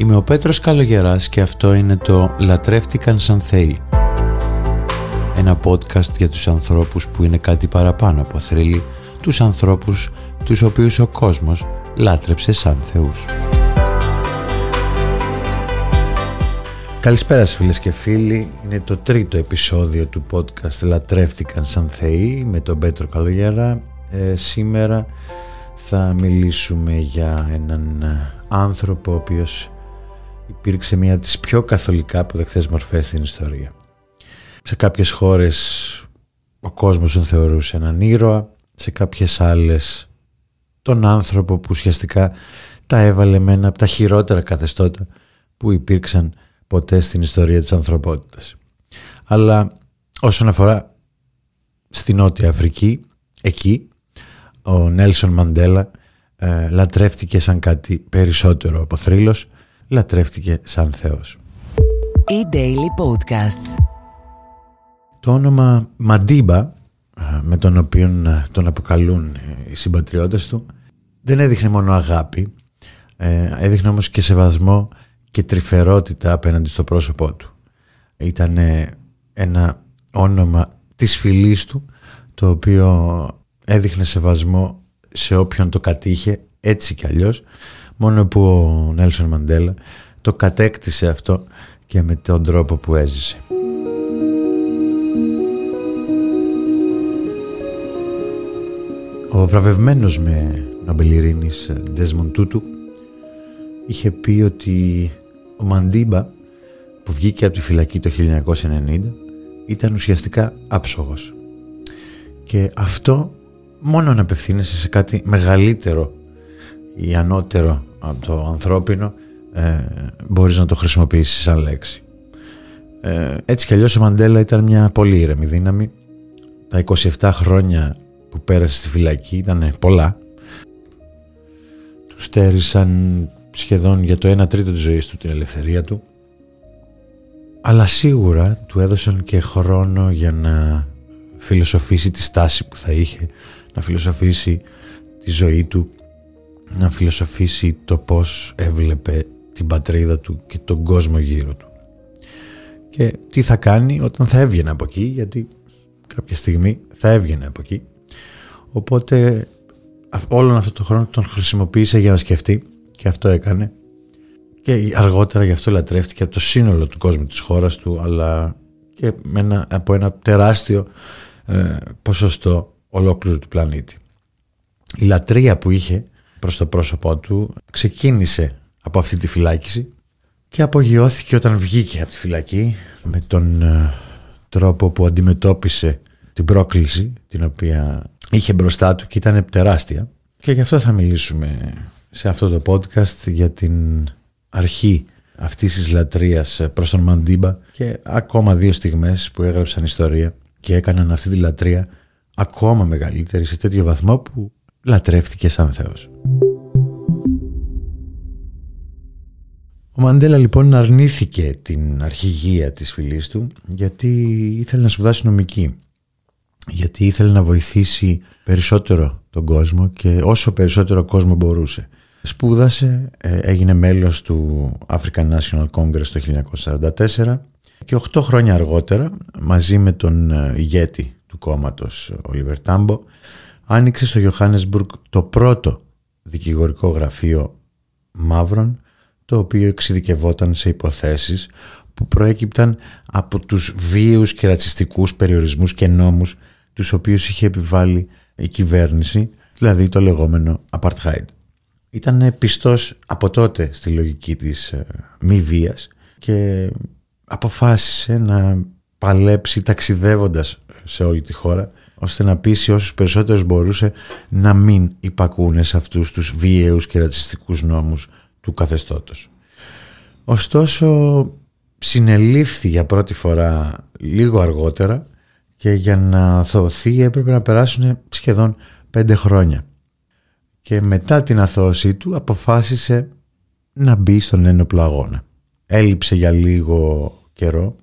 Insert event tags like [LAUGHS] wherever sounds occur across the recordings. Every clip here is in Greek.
Είμαι ο Πέτρος Καλογεράς και αυτό είναι το «Λατρεύτηκαν σαν θεοί». Ένα podcast για τους ανθρώπους που είναι κάτι παραπάνω από θρύλοι, τους ανθρώπους τους οποίους ο κόσμος λάτρεψε σαν θεούς. Καλησπέρα σας φίλες και φίλοι, είναι το τρίτο επεισόδιο του podcast «Λατρεύτηκαν σαν θεοί» με τον Πέτρο Καλογερά. Ε, σήμερα θα μιλήσουμε για έναν άνθρωπο ο οποίος υπήρξε μια από τις πιο καθολικά αποδεχθές μορφές στην ιστορία. Σε κάποιες χώρες ο κόσμος τον θεωρούσε έναν ήρωα, σε κάποιες άλλες τον άνθρωπο που ουσιαστικά τα έβαλε με ένα από τα χειρότερα καθεστώτα που υπήρξαν ποτέ στην ιστορία της ανθρωπότητας. Αλλά όσον αφορά στη Νότια Αφρική, εκεί ο Νέλσον Μαντέλα ε, λατρεύτηκε σαν κάτι περισσότερο από θρύλος λατρεύτηκε σαν Θεός. E-Daily Podcasts Το όνομα Μαντίμπα με τον οποίο τον αποκαλούν οι συμπατριώτες του δεν έδειχνε μόνο αγάπη ε, έδειχνε όμως και σεβασμό και τρυφερότητα απέναντι στο πρόσωπό του. Ήταν ένα όνομα της φυλής του το οποίο έδειχνε σεβασμό σε όποιον το κατήχε έτσι κι αλλιώς μόνο που ο Νέλσον Μαντέλα το κατέκτησε αυτό και με τον τρόπο που έζησε. Ο βραβευμένος με νομπελιρίνης Ντέσμον Τούτου είχε πει ότι ο Μαντίμπα που βγήκε από τη φυλακή το 1990 ήταν ουσιαστικά άψογος και αυτό μόνο να απευθύνεσαι σε κάτι μεγαλύτερο ή ανώτερο από το ανθρώπινο ε, μπορείς να το χρησιμοποιήσεις σαν λέξη. Ε, έτσι κι αλλιώς ο Μαντέλα ήταν μια πολύ ήρεμη δύναμη. Τα 27 χρόνια που πέρασε στη φυλακή ήταν πολλά. Τους στέρισαν σχεδόν για το 1 τρίτο της ζωής του την ελευθερία του. Αλλά σίγουρα του έδωσαν και χρόνο για να φιλοσοφήσει τη στάση που θα είχε, να φιλοσοφήσει τη ζωή του να φιλοσοφήσει το πώς έβλεπε την πατρίδα του και τον κόσμο γύρω του. Και τι θα κάνει όταν θα έβγαινε από εκεί, γιατί κάποια στιγμή θα έβγαινε από εκεί. Οπότε όλον αυτό το χρόνο τον χρησιμοποίησε για να σκεφτεί και αυτό έκανε. Και αργότερα γι' αυτό λατρεύτηκε από το σύνολο του κόσμου της χώρας του, αλλά και με ένα, από ένα τεράστιο ε, ποσοστό ολόκληρου του πλανήτη. Η λατρεία που είχε προς το πρόσωπό του ξεκίνησε από αυτή τη φυλάκιση και απογειώθηκε όταν βγήκε από τη φυλακή με τον ε, τρόπο που αντιμετώπισε την πρόκληση την οποία είχε μπροστά του και ήταν τεράστια. Και γι' αυτό θα μιλήσουμε σε αυτό το podcast για την αρχή αυτής της λατρείας προς τον Μαντίμπα και ακόμα δύο στιγμές που έγραψαν ιστορία και έκαναν αυτή τη λατρεία ακόμα μεγαλύτερη σε τέτοιο βαθμό που λατρεύτηκες σαν Θεός. Ο Μαντέλα λοιπόν αρνήθηκε την αρχηγία της φυλής του γιατί ήθελε να σπουδάσει νομική. Γιατί ήθελε να βοηθήσει περισσότερο τον κόσμο και όσο περισσότερο κόσμο μπορούσε. Σπούδασε, ε, έγινε μέλος του African National Congress το 1944 και 8 χρόνια αργότερα μαζί με τον ε, ηγέτη του κόμματος Oliver Tambo άνοιξε στο Johannesburg το πρώτο δικηγορικό γραφείο μαύρων το οποίο εξειδικευόταν σε υποθέσεις που προέκυπταν από τους βίαιους και ρατσιστικούς περιορισμούς και νόμους τους οποίους είχε επιβάλει η κυβέρνηση, δηλαδή το λεγόμενο apartheid. Ήταν πιστός από τότε στη λογική της ε, μη βίας και αποφάσισε να παλέψει ταξιδεύοντας σε όλη τη χώρα ώστε να πείσει όσους περισσότερους μπορούσε να μην υπακούνε σε αυτούς τους βίαιους και ρατσιστικούς νόμους του καθεστώτος. Ωστόσο συνελήφθη για πρώτη φορά λίγο αργότερα και για να θωθεί έπρεπε να περάσουν σχεδόν πέντε χρόνια. Και μετά την αθώωσή του αποφάσισε να μπει στον ένοπλο αγώνα. Έλειψε για λίγο καιρό,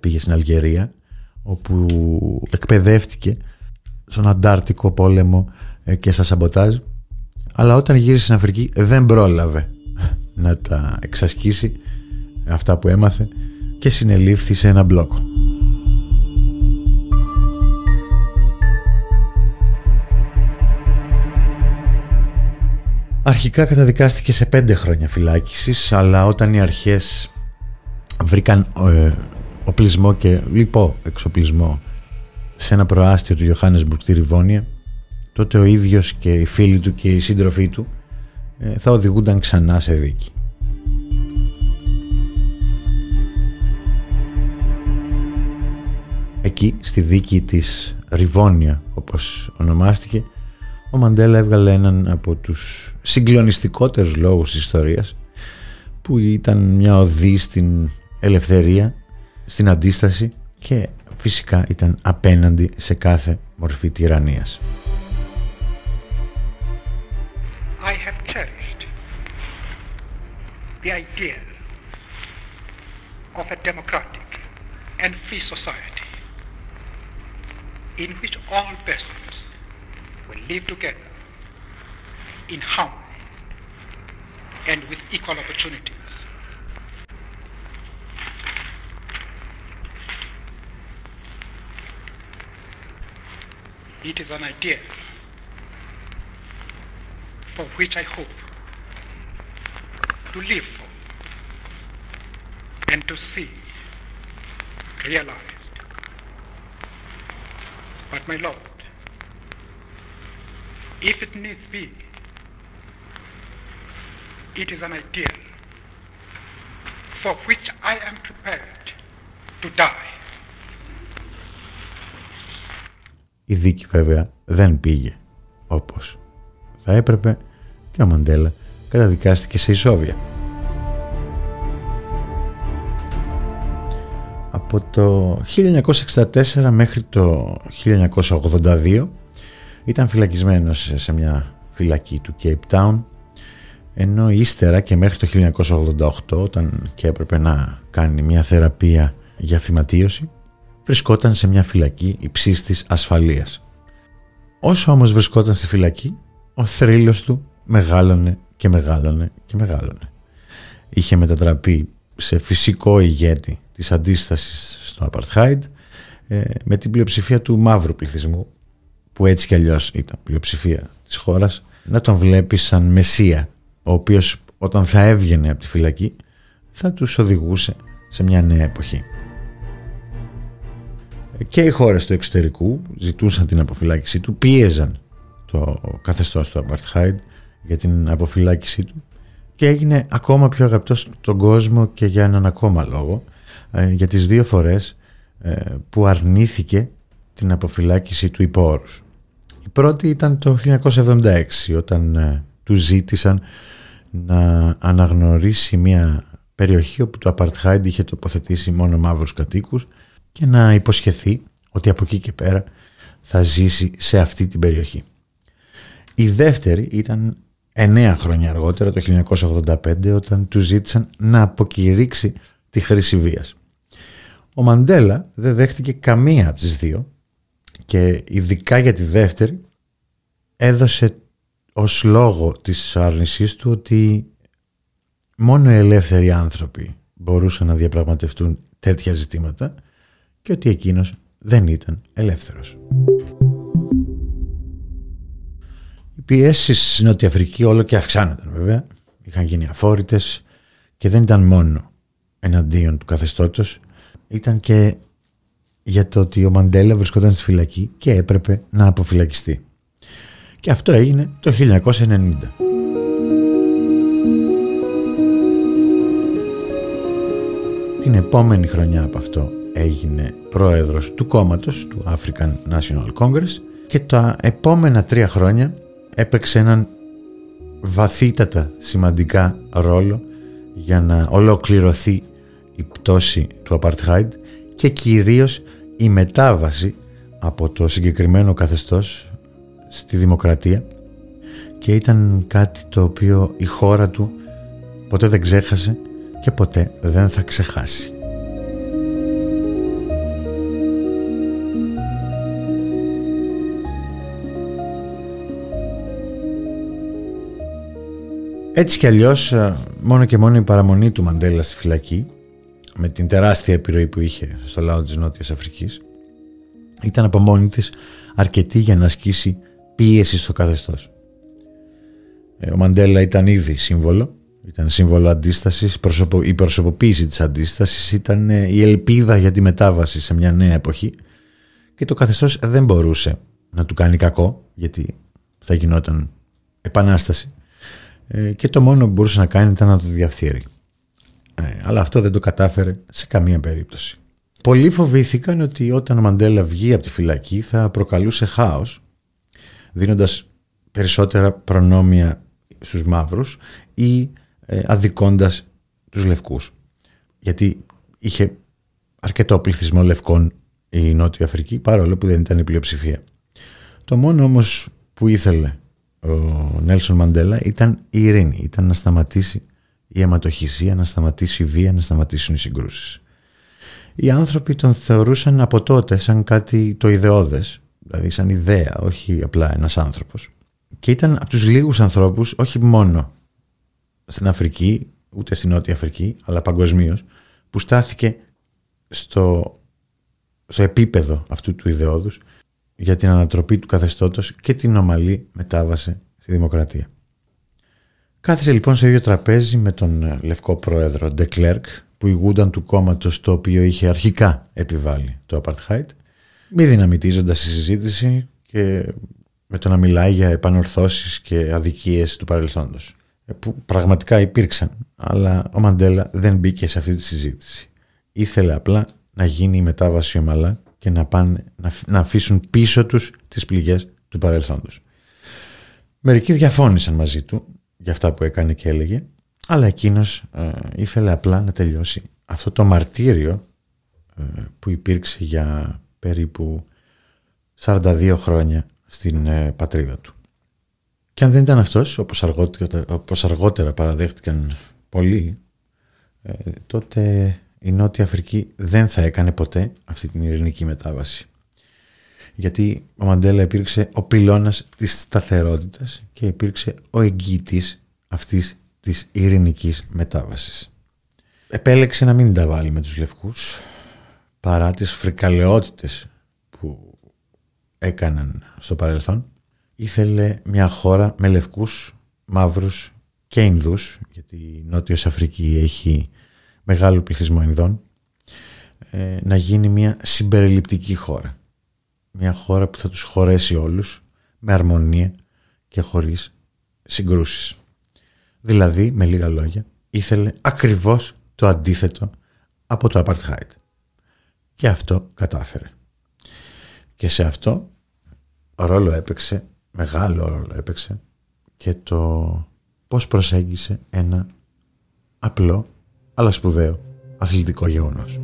πήγε στην Αλγερία όπου εκπαιδεύτηκε στον Αντάρτικο πόλεμο ε, και στα σαμποτάζ αλλά όταν γύρισε στην Αφρική δεν πρόλαβε [LAUGHS] να τα εξασκήσει αυτά που έμαθε και συνελήφθη σε ένα μπλόκο. Αρχικά καταδικάστηκε σε πέντε χρόνια φυλάκισης αλλά όταν οι αρχές βρήκαν ε, οπλισμό και λοιπό εξοπλισμό σε ένα προάστιο του Johannesburg στη Ριβόνια τότε ο ίδιος και οι φίλοι του και οι σύντροφοί του ε, θα οδηγούνταν ξανά σε δίκη. Εκεί στη δίκη της Ριβόνια όπως ονομάστηκε ο Μαντέλα έβγαλε έναν από τους συγκλονιστικότερους λόγους της ιστορίας που ήταν μια οδή στην ελευθερία, στην αντίσταση και φυσικά ήταν απέναντι σε κάθε μορφή τυραννίας. I have cherished the idea of a democratic and free society in which all persons will live together in harmony and with equal opportunity. It is an idea for which I hope to live for and to see realized. But my Lord, if it needs be, it is an ideal for which I am prepared to die. Η δίκη βέβαια δεν πήγε όπως θα έπρεπε και ο Μαντέλα καταδικάστηκε σε ισόβια. Από το 1964 μέχρι το 1982 ήταν φυλακισμένος σε μια φυλακή του Cape Town ενώ ύστερα και μέχρι το 1988 όταν και έπρεπε να κάνει μια θεραπεία για φυματίωση βρισκόταν σε μια φυλακή υψίστης ασφαλείας. Όσο όμως βρισκόταν στη φυλακή ο θρύλος του μεγάλωνε και μεγάλωνε και μεγάλωνε. Είχε μετατραπεί σε φυσικό ηγέτη της αντίστασης στο Apartheid ε, με την πλειοψηφία του μαύρου πληθυσμού που έτσι κι αλλιώς ήταν πλειοψηφία της χώρας να τον βλέπει σαν μεσία ο οποίος όταν θα έβγαινε από τη φυλακή θα τους οδηγούσε σε μια νέα εποχή. Και οι χώρες του εξωτερικού ζητούσαν την αποφυλάκησή του, πίεζαν το καθεστώς του Apartheid για την αποφυλάκησή του και έγινε ακόμα πιο αγαπητός τον κόσμο και για έναν ακόμα λόγο ε, για τις δύο φορές ε, που αρνήθηκε την αποφυλάκηση του υπό Η πρώτη ήταν το 1976 όταν ε, του ζήτησαν να αναγνωρίσει μια περιοχή όπου το Apartheid είχε τοποθετήσει μόνο μαύρους κατοίκους και να υποσχεθεί ότι από εκεί και πέρα θα ζήσει σε αυτή την περιοχή. Η δεύτερη ήταν εννέα χρόνια αργότερα, το 1985, όταν τους ζήτησαν να αποκηρύξει τη χρήση βίας. Ο Μαντέλα δεν δέχτηκε καμία από τις δύο και ειδικά για τη δεύτερη έδωσε ως λόγο της άρνησής του ότι μόνο οι ελεύθεροι άνθρωποι μπορούσαν να διαπραγματευτούν τέτοια ζητήματα και ότι εκείνος δεν ήταν ελεύθερος. Οι πιέσεις στην Νότια Αφρική όλο και αυξάνονταν βέβαια. Είχαν γίνει αφόρητες και δεν ήταν μόνο εναντίον του καθεστώτος. Ήταν και για το ότι ο Μαντέλα βρισκόταν στη φυλακή και έπρεπε να αποφυλακιστεί. Και αυτό έγινε το 1990. Την επόμενη χρονιά από αυτό έγινε πρόεδρος του κόμματος, του African National Congress και τα επόμενα τρία χρόνια έπαιξε έναν βαθύτατα σημαντικά ρόλο για να ολοκληρωθεί η πτώση του Apartheid και κυρίως η μετάβαση από το συγκεκριμένο καθεστώς στη δημοκρατία και ήταν κάτι το οποίο η χώρα του ποτέ δεν ξέχασε και ποτέ δεν θα ξεχάσει. Έτσι κι αλλιώς ε, μόνο και μόνο η παραμονή του Μαντέλα στη φυλακή με την τεράστια επιρροή που είχε στο λαό της Νότιας Αφρικής ήταν από μόνη της αρκετή για να ασκήσει πίεση στο καθεστώς. Ε, ο Μαντέλα ήταν ήδη σύμβολο, ήταν σύμβολο αντίστασης, η προσωποποίηση της αντίστασης ήταν ε, η ελπίδα για τη μετάβαση σε μια νέα εποχή και το καθεστώς δεν μπορούσε να του κάνει κακό γιατί θα γινόταν επανάσταση ε, και το μόνο που μπορούσε να κάνει ήταν να το διαφθείρει. Αλλά αυτό δεν το κατάφερε σε καμία περίπτωση. Πολλοί φοβήθηκαν ότι όταν ο Μαντέλα βγει από τη φυλακή θα προκαλούσε χάος δίνοντας περισσότερα προνόμια στους μαύρους ή ε, αδικώντας τους λευκούς. Γιατί είχε αρκετό πληθυσμό λευκών η Νότια Αφρική παρόλο που δεν ήταν η πλειοψηφία. Το μόνο όμως που ήθελε ο Νέλσον Μαντέλα ήταν η ειρήνη, ήταν να σταματήσει η αιματοχυσία, να σταματήσει η βία, να σταματήσουν οι συγκρούσεις. Οι άνθρωποι τον θεωρούσαν από τότε σαν κάτι το ιδεώδες, δηλαδή σαν ιδέα, όχι απλά ένας άνθρωπος. Και ήταν από τους λίγους ανθρώπους, όχι μόνο στην Αφρική, ούτε στην Νότια Αφρική, αλλά παγκοσμίως, που στάθηκε στο, στο επίπεδο αυτού του ιδεώδους για την ανατροπή του καθεστώτος και την ομαλή μετάβαση στη δημοκρατία. Κάθισε λοιπόν σε ίδιο τραπέζι με τον λευκό πρόεδρο Ντεκλέρκ που ηγούνταν του κόμματος το οποίο είχε αρχικά επιβάλει το Apartheid μη δυναμητίζοντας τη συζήτηση και με το να μιλάει για επανορθώσεις και αδικίες του παρελθόντος ε, που πραγματικά υπήρξαν αλλά ο Μαντέλα δεν μπήκε σε αυτή τη συζήτηση ήθελε απλά να γίνει η μετάβαση ομαλά και να, πάνε, να αφήσουν πίσω τους τις πληγές του παρελθόντος Μερικοί διαφώνησαν μαζί του για αυτά που έκανε και έλεγε αλλά εκείνος ε, ήθελε απλά να τελειώσει αυτό το μαρτύριο ε, που υπήρξε για περίπου 42 χρόνια στην ε, πατρίδα του. Και αν δεν ήταν αυτός, όπως αργότερα, όπως αργότερα παραδέχτηκαν πολλοί, ε, τότε η Νότια Αφρική δεν θα έκανε ποτέ αυτή την ειρηνική μετάβαση. Γιατί ο Μαντέλα υπήρξε ο πυλώνας της σταθερότητας και υπήρξε ο εγγύτης αυτής της ειρηνικής μετάβασης. Επέλεξε να μην τα βάλει με τους λευκούς παρά τις φρικαλαιότητες που έκαναν στο παρελθόν. Ήθελε μια χώρα με λευκούς, μαύρους και Ινδούς γιατί η Νότιος Αφρική έχει μεγάλο πληθυσμό Ινδών ε, να γίνει μια συμπεριληπτική χώρα. Μια χώρα που θα τους χωρέσει όλους με αρμονία και χωρίς συγκρούσεις. Δηλαδή, με λίγα λόγια, ήθελε ακριβώς το αντίθετο από το Apartheid. Και αυτό κατάφερε. Και σε αυτό ρόλο έπαιξε, μεγάλο ρόλο έπαιξε και το πώς προσέγγισε ένα απλό αλλά σπουδαίο αθλητικό γεγονός.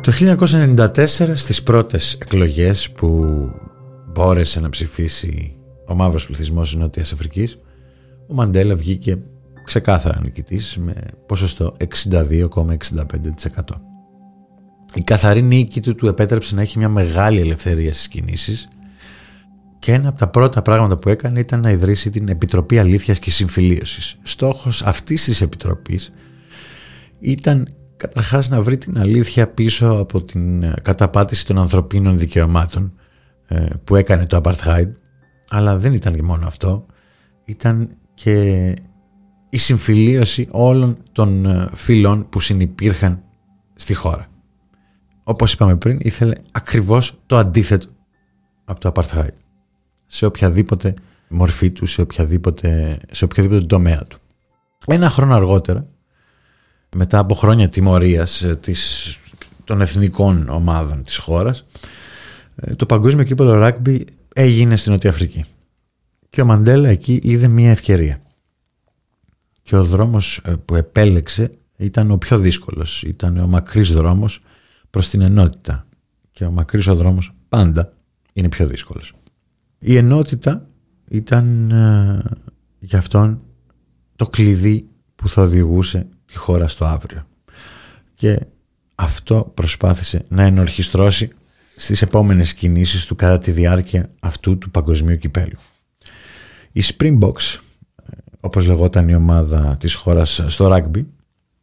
Το 1994 στις πρώτες εκλογές που μπόρεσε να ψηφίσει ο μαύρος πληθυσμός της Νότιας Αφρικής ο Μαντέλα βγήκε ξεκάθαρα νικητής με ποσοστό 62,65%. Η καθαρή νίκη του του επέτρεψε να έχει μια μεγάλη ελευθερία στις κινήσεις και ένα από τα πρώτα πράγματα που έκανε ήταν να ιδρύσει την Επιτροπή Αλήθειας και Συμφιλίωσης. Στόχος αυτής της Επιτροπής ήταν καταρχάς να βρει την αλήθεια πίσω από την ε, καταπάτηση των ανθρωπίνων δικαιωμάτων ε, που έκανε το Apartheid αλλά δεν ήταν και μόνο αυτό ήταν και η συμφιλίωση όλων των ε, φυλών που συνυπήρχαν στη χώρα. Όπως είπαμε πριν ήθελε ακριβώς το αντίθετο από το Apartheid. Σε οποιαδήποτε μορφή του, σε οποιαδήποτε, σε οποιαδήποτε τομέα του. Ένα χρόνο αργότερα μετά από χρόνια τιμωρίας ε, της, των εθνικών ομάδων της χώρας ε, το παγκόσμιο κύπελο ράγκμπι έγινε στην Νότια Αφρική. Και ο Μαντέλα εκεί είδε μια ευκαιρία. Και ο δρόμος ε, που επέλεξε ήταν ο πιο δύσκολος ήταν ο μακρύς δρόμος προς την ενότητα και ο μακρύς ο δρόμος πάντα είναι πιο δύσκολος η ενότητα ήταν για αυτόν το κλειδί που θα οδηγούσε τη χώρα στο αύριο. Και αυτό προσπάθησε να ενορχιστρώσει στις επόμενες κινήσεις του κατά τη διάρκεια αυτού του παγκοσμίου κυπέλου. Οι Springboks, όπως λεγόταν η ομάδα της χώρας στο ράγμπι,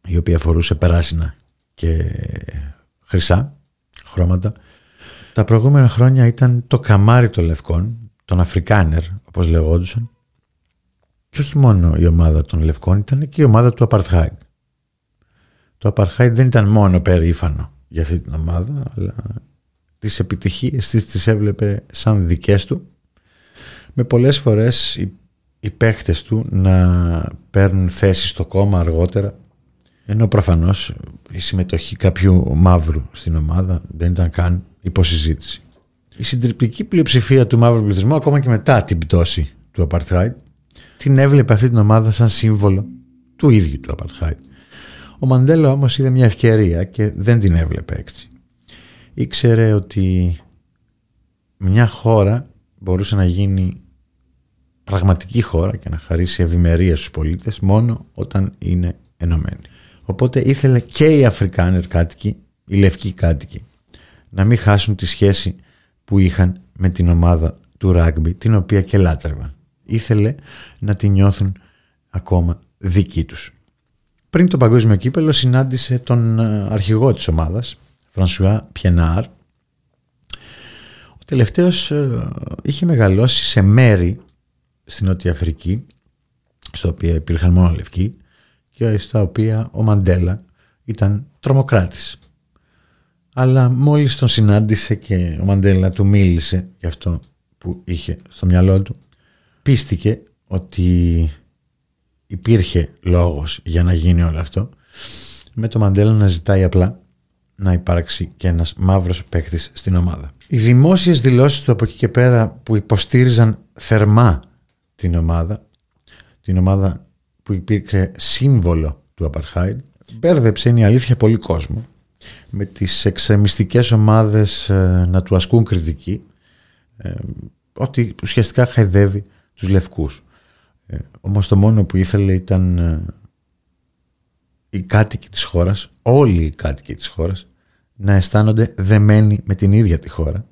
η οποία φορούσε περάσινα και χρυσά χρώματα, τα προηγούμενα χρόνια ήταν το καμάρι των λευκών, των Αφρικάνερ όπως λεγόντουσαν, και όχι μόνο η ομάδα των λευκών, ήταν και η ομάδα του Apartheid. Το Apartheid δεν ήταν μόνο περήφανο για αυτή την ομάδα, αλλά τις επιτυχίες της τις έβλεπε σαν δικές του. Με πολλές φορές οι, οι παίχτες του να παίρνουν θέση στο κόμμα αργότερα ενώ προφανώς η συμμετοχή κάποιου μαύρου στην ομάδα δεν ήταν καν υποσυζήτηση. Η συντριπτική πλειοψηφία του μαύρου πληθυσμού ακόμα και μετά την πτώση του Apartheid την έβλεπε αυτή την ομάδα σαν σύμβολο του ίδιου του Apartheid. Ο Μαντέλο όμως είδε μια ευκαιρία και δεν την έβλεπε έτσι ήξερε ότι μια χώρα μπορούσε να γίνει πραγματική χώρα και να χαρίσει ευημερία στους πολίτες μόνο όταν είναι ενωμένη. Οπότε ήθελε και οι Αφρικάνερ κάτοικοι, οι λευκοί κάτοικοι, να μην χάσουν τη σχέση που είχαν με την ομάδα του ράγκμπι, την οποία και λάτρευαν. Ήθελε να τη νιώθουν ακόμα δική τους. Πριν το παγκόσμιο κύπελο συνάντησε τον ε, αρχηγό της ομάδας, Φρανσουά Πιενάρ. Ο τελευταίος ε, είχε μεγαλώσει σε μέρη στην Νότια Αφρική, στα οποία υπήρχαν μόνο λευκοί και στα οποία ο Μαντέλα ήταν τρομοκράτης. Αλλά μόλις τον συνάντησε και ο Μαντέλα του μίλησε για αυτό που είχε στο μυαλό του, πίστηκε ότι υπήρχε λόγος για να γίνει όλο αυτό με το Μαντέλα να ζητάει απλά να υπάρξει και ένας μαύρος παίκτης στην ομάδα. Οι δημόσιες δηλώσεις του από εκεί και πέρα που υποστήριζαν θερμά την ομάδα, την ομάδα που υπήρχε σύμβολο του Apartheid, μπέρδεψε είναι η αλήθεια πολύ κόσμο με τις εξεμιστικές ομάδες ε, να του ασκούν κριτική ε, ότι ουσιαστικά χαϊδεύει τους λευκούς. Ε, όμως το μόνο που ήθελε ήταν οι κάτοικοι της χώρας, όλοι οι κάτοικοι της χώρας, να αισθάνονται δεμένοι με την ίδια τη χώρα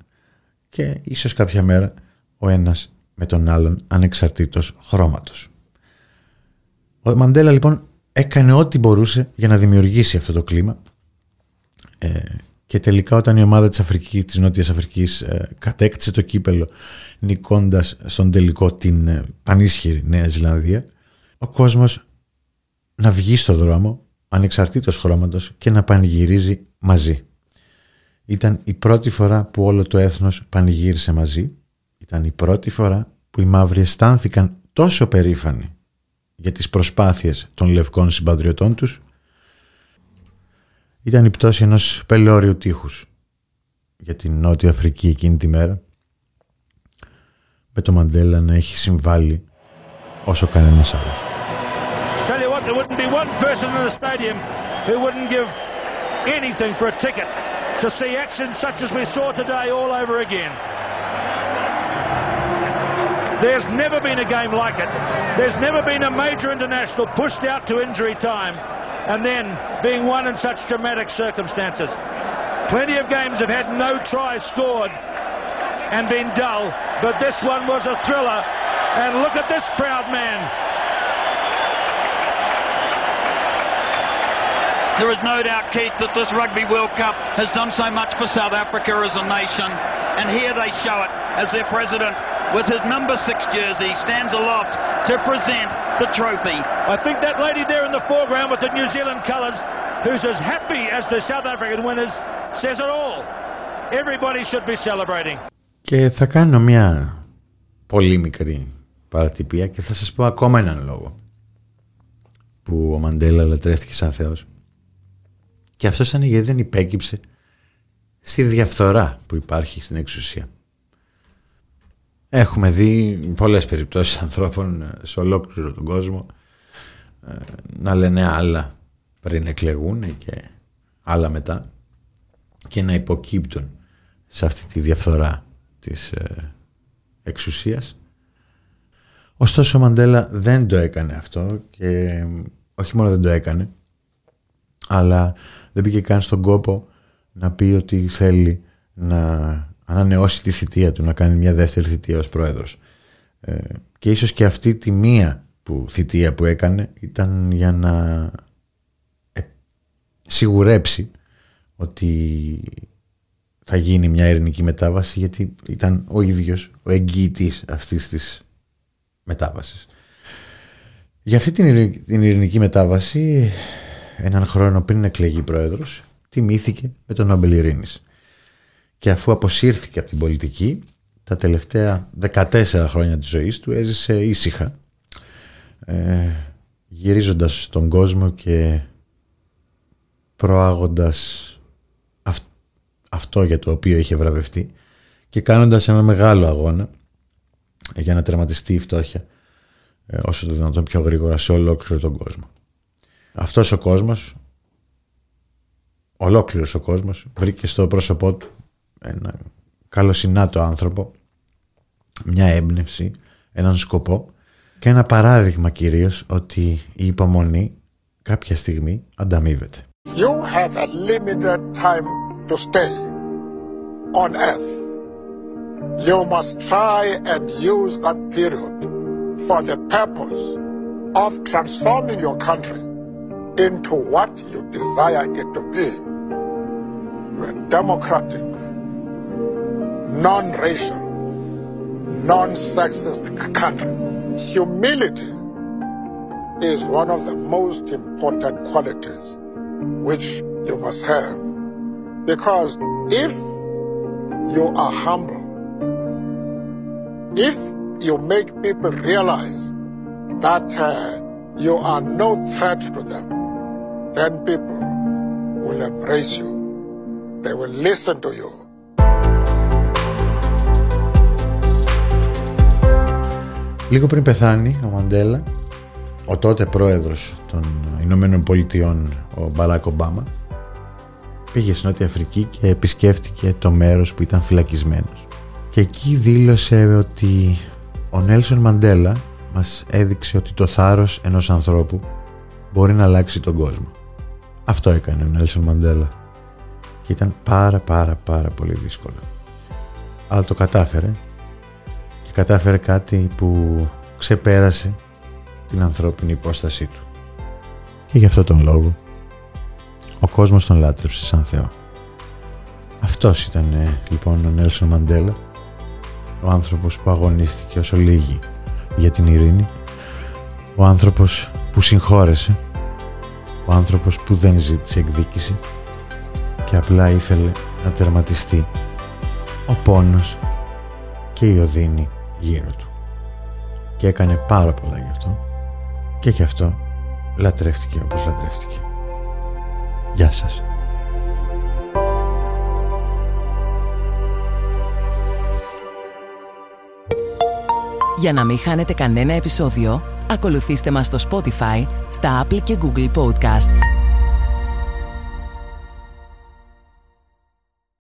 και ίσως κάποια μέρα ο ένας με τον άλλον ανεξαρτήτως χρώματος. Ο Μαντέλα λοιπόν έκανε ό,τι μπορούσε για να δημιουργήσει αυτό το κλίμα ε, και τελικά όταν η ομάδα της Αφρικής, της Νότιας Αφρικής ε, κατέκτησε το κύπελο νικώντας στον τελικό την ε, πανίσχυρη Νέα Ζηλανδία ο κόσμος να βγει στο δρόμο ανεξαρτήτως χρώματος και να πανηγυρίζει μαζί. Ήταν η πρώτη φορά που όλο το έθνος πανηγύρισε μαζί. Ήταν η πρώτη φορά που οι μαύροι αισθάνθηκαν τόσο περήφανοι για τις προσπάθειες των λευκών συμπατριωτών τους. Ήταν η πτώση ενός πελώριου τείχους για την Νότια Αφρική εκείνη τη μέρα με το Μαντέλα να έχει συμβάλει όσο κανένας άλλος. there wouldn't be one person in the stadium who wouldn't give anything for a ticket to see action such as we saw today all over again. There's never been a game like it. There's never been a major international pushed out to injury time and then being won in such dramatic circumstances. Plenty of games have had no tries scored and been dull, but this one was a thriller. And look at this crowd, man. There is no doubt, Keith, that this Rugby World Cup has done so much for South Africa as a nation. And here they show it as their president, with his number six jersey, stands aloft to present the trophy. I think that lady there in the foreground with the New Zealand colours, who's as happy as the South African winners, says it all. Everybody should be celebrating. Και θα κάνω μια πολύ μικρή παρατυπία και θα σας πω ακόμα έναν λόγο που ο Μαντέλα λατρεύτηκε σαν Θεός. Και αυτό ήταν γιατί δεν υπέκυψε στη διαφθορά που υπάρχει στην εξουσία. Έχουμε δει πολλές περιπτώσεις ανθρώπων ε, σε ολόκληρο τον κόσμο ε, να λένε άλλα πριν εκλεγούν και άλλα μετά και να υποκύπτουν σε αυτή τη διαφθορά της ε, εξουσίας. Ωστόσο ο Μαντέλα δεν το έκανε αυτό και όχι μόνο δεν το έκανε αλλά δεν πήγε καν στον κόπο να πει ότι θέλει να ανανεώσει τη θητεία του, να κάνει μια δεύτερη θητεία ως πρόεδρος. Ε, και ίσως και αυτή τη μία που, θητεία που έκανε ήταν για να ε, σιγουρέψει ότι θα γίνει μια ειρηνική μετάβαση γιατί ήταν ο ίδιος ο εγγυητής αυτής της μετάβασης. Για αυτή την ειρηνική μετάβαση έναν χρόνο πριν εκλεγεί πρόεδρος τιμήθηκε με τον Νόμπελ Ειρήνης. Και αφού αποσύρθηκε από την πολιτική τα τελευταία 14 χρόνια της ζωής του έζησε ήσυχα ε, γυρίζοντας τον κόσμο και προάγοντας αυτό για το οποίο είχε βραβευτεί και κάνοντας ένα μεγάλο αγώνα για να τερματιστεί η φτώχεια ε, όσο το δυνατόν πιο γρήγορα σε ολόκληρο τον κόσμο. Αυτός ο κόσμος, ολόκληρος ο κόσμος, βρήκε στο πρόσωπό του ένα καλοσυνάτο άνθρωπο, μια έμπνευση, έναν σκοπό και ένα παράδειγμα κυρίως ότι η υπομονή κάποια στιγμή ανταμείβεται. You have a limited time to stay on earth. You must try and use that period for the purpose of transforming your country into what you desire it to be. A democratic, non-racial, non-sexist country. Humility is one of the most important qualities which you must have. Because if you are humble, if you make people realize that uh, you are no threat to them, then people will embrace you. They will listen to you. Λίγο πριν πεθάνει ο Μαντέλα, ο τότε πρόεδρος των Ηνωμένων Πολιτειών, ο Μπαράκ Ομπάμα, πήγε στην Νότια Αφρική και επισκέφτηκε το μέρος που ήταν φυλακισμένος. Και εκεί δήλωσε ότι ο Νέλσον Μαντέλα μας έδειξε ότι το θάρρος ενός ανθρώπου μπορεί να αλλάξει τον κόσμο. Αυτό έκανε ο Νέλσον Μαντέλα. Και ήταν πάρα πάρα πάρα πολύ δύσκολο. Αλλά το κατάφερε και κατάφερε κάτι που ξεπέρασε την ανθρώπινη υπόστασή του. Και γι' αυτό τον λόγο ο κόσμος τον λάτρεψε σαν Θεό. Αυτός ήταν ε, λοιπόν ο Νέλσον Μαντέλα, ο άνθρωπος που αγωνίστηκε όσο λίγοι για την ειρήνη, ο άνθρωπος που συγχώρεσε, ο άνθρωπος που δεν ζήτησε εκδίκηση και απλά ήθελε να τερματιστεί ο πόνος και η οδύνη γύρω του. Και έκανε πάρα πολλά γι' αυτό και γι' αυτό λατρεύτηκε όπως λατρεύτηκε. Γεια σας. Για να μην χάνετε κανένα επεισόδιο, ακολουθήστε μας στο Spotify, στα Apple και Google Podcasts.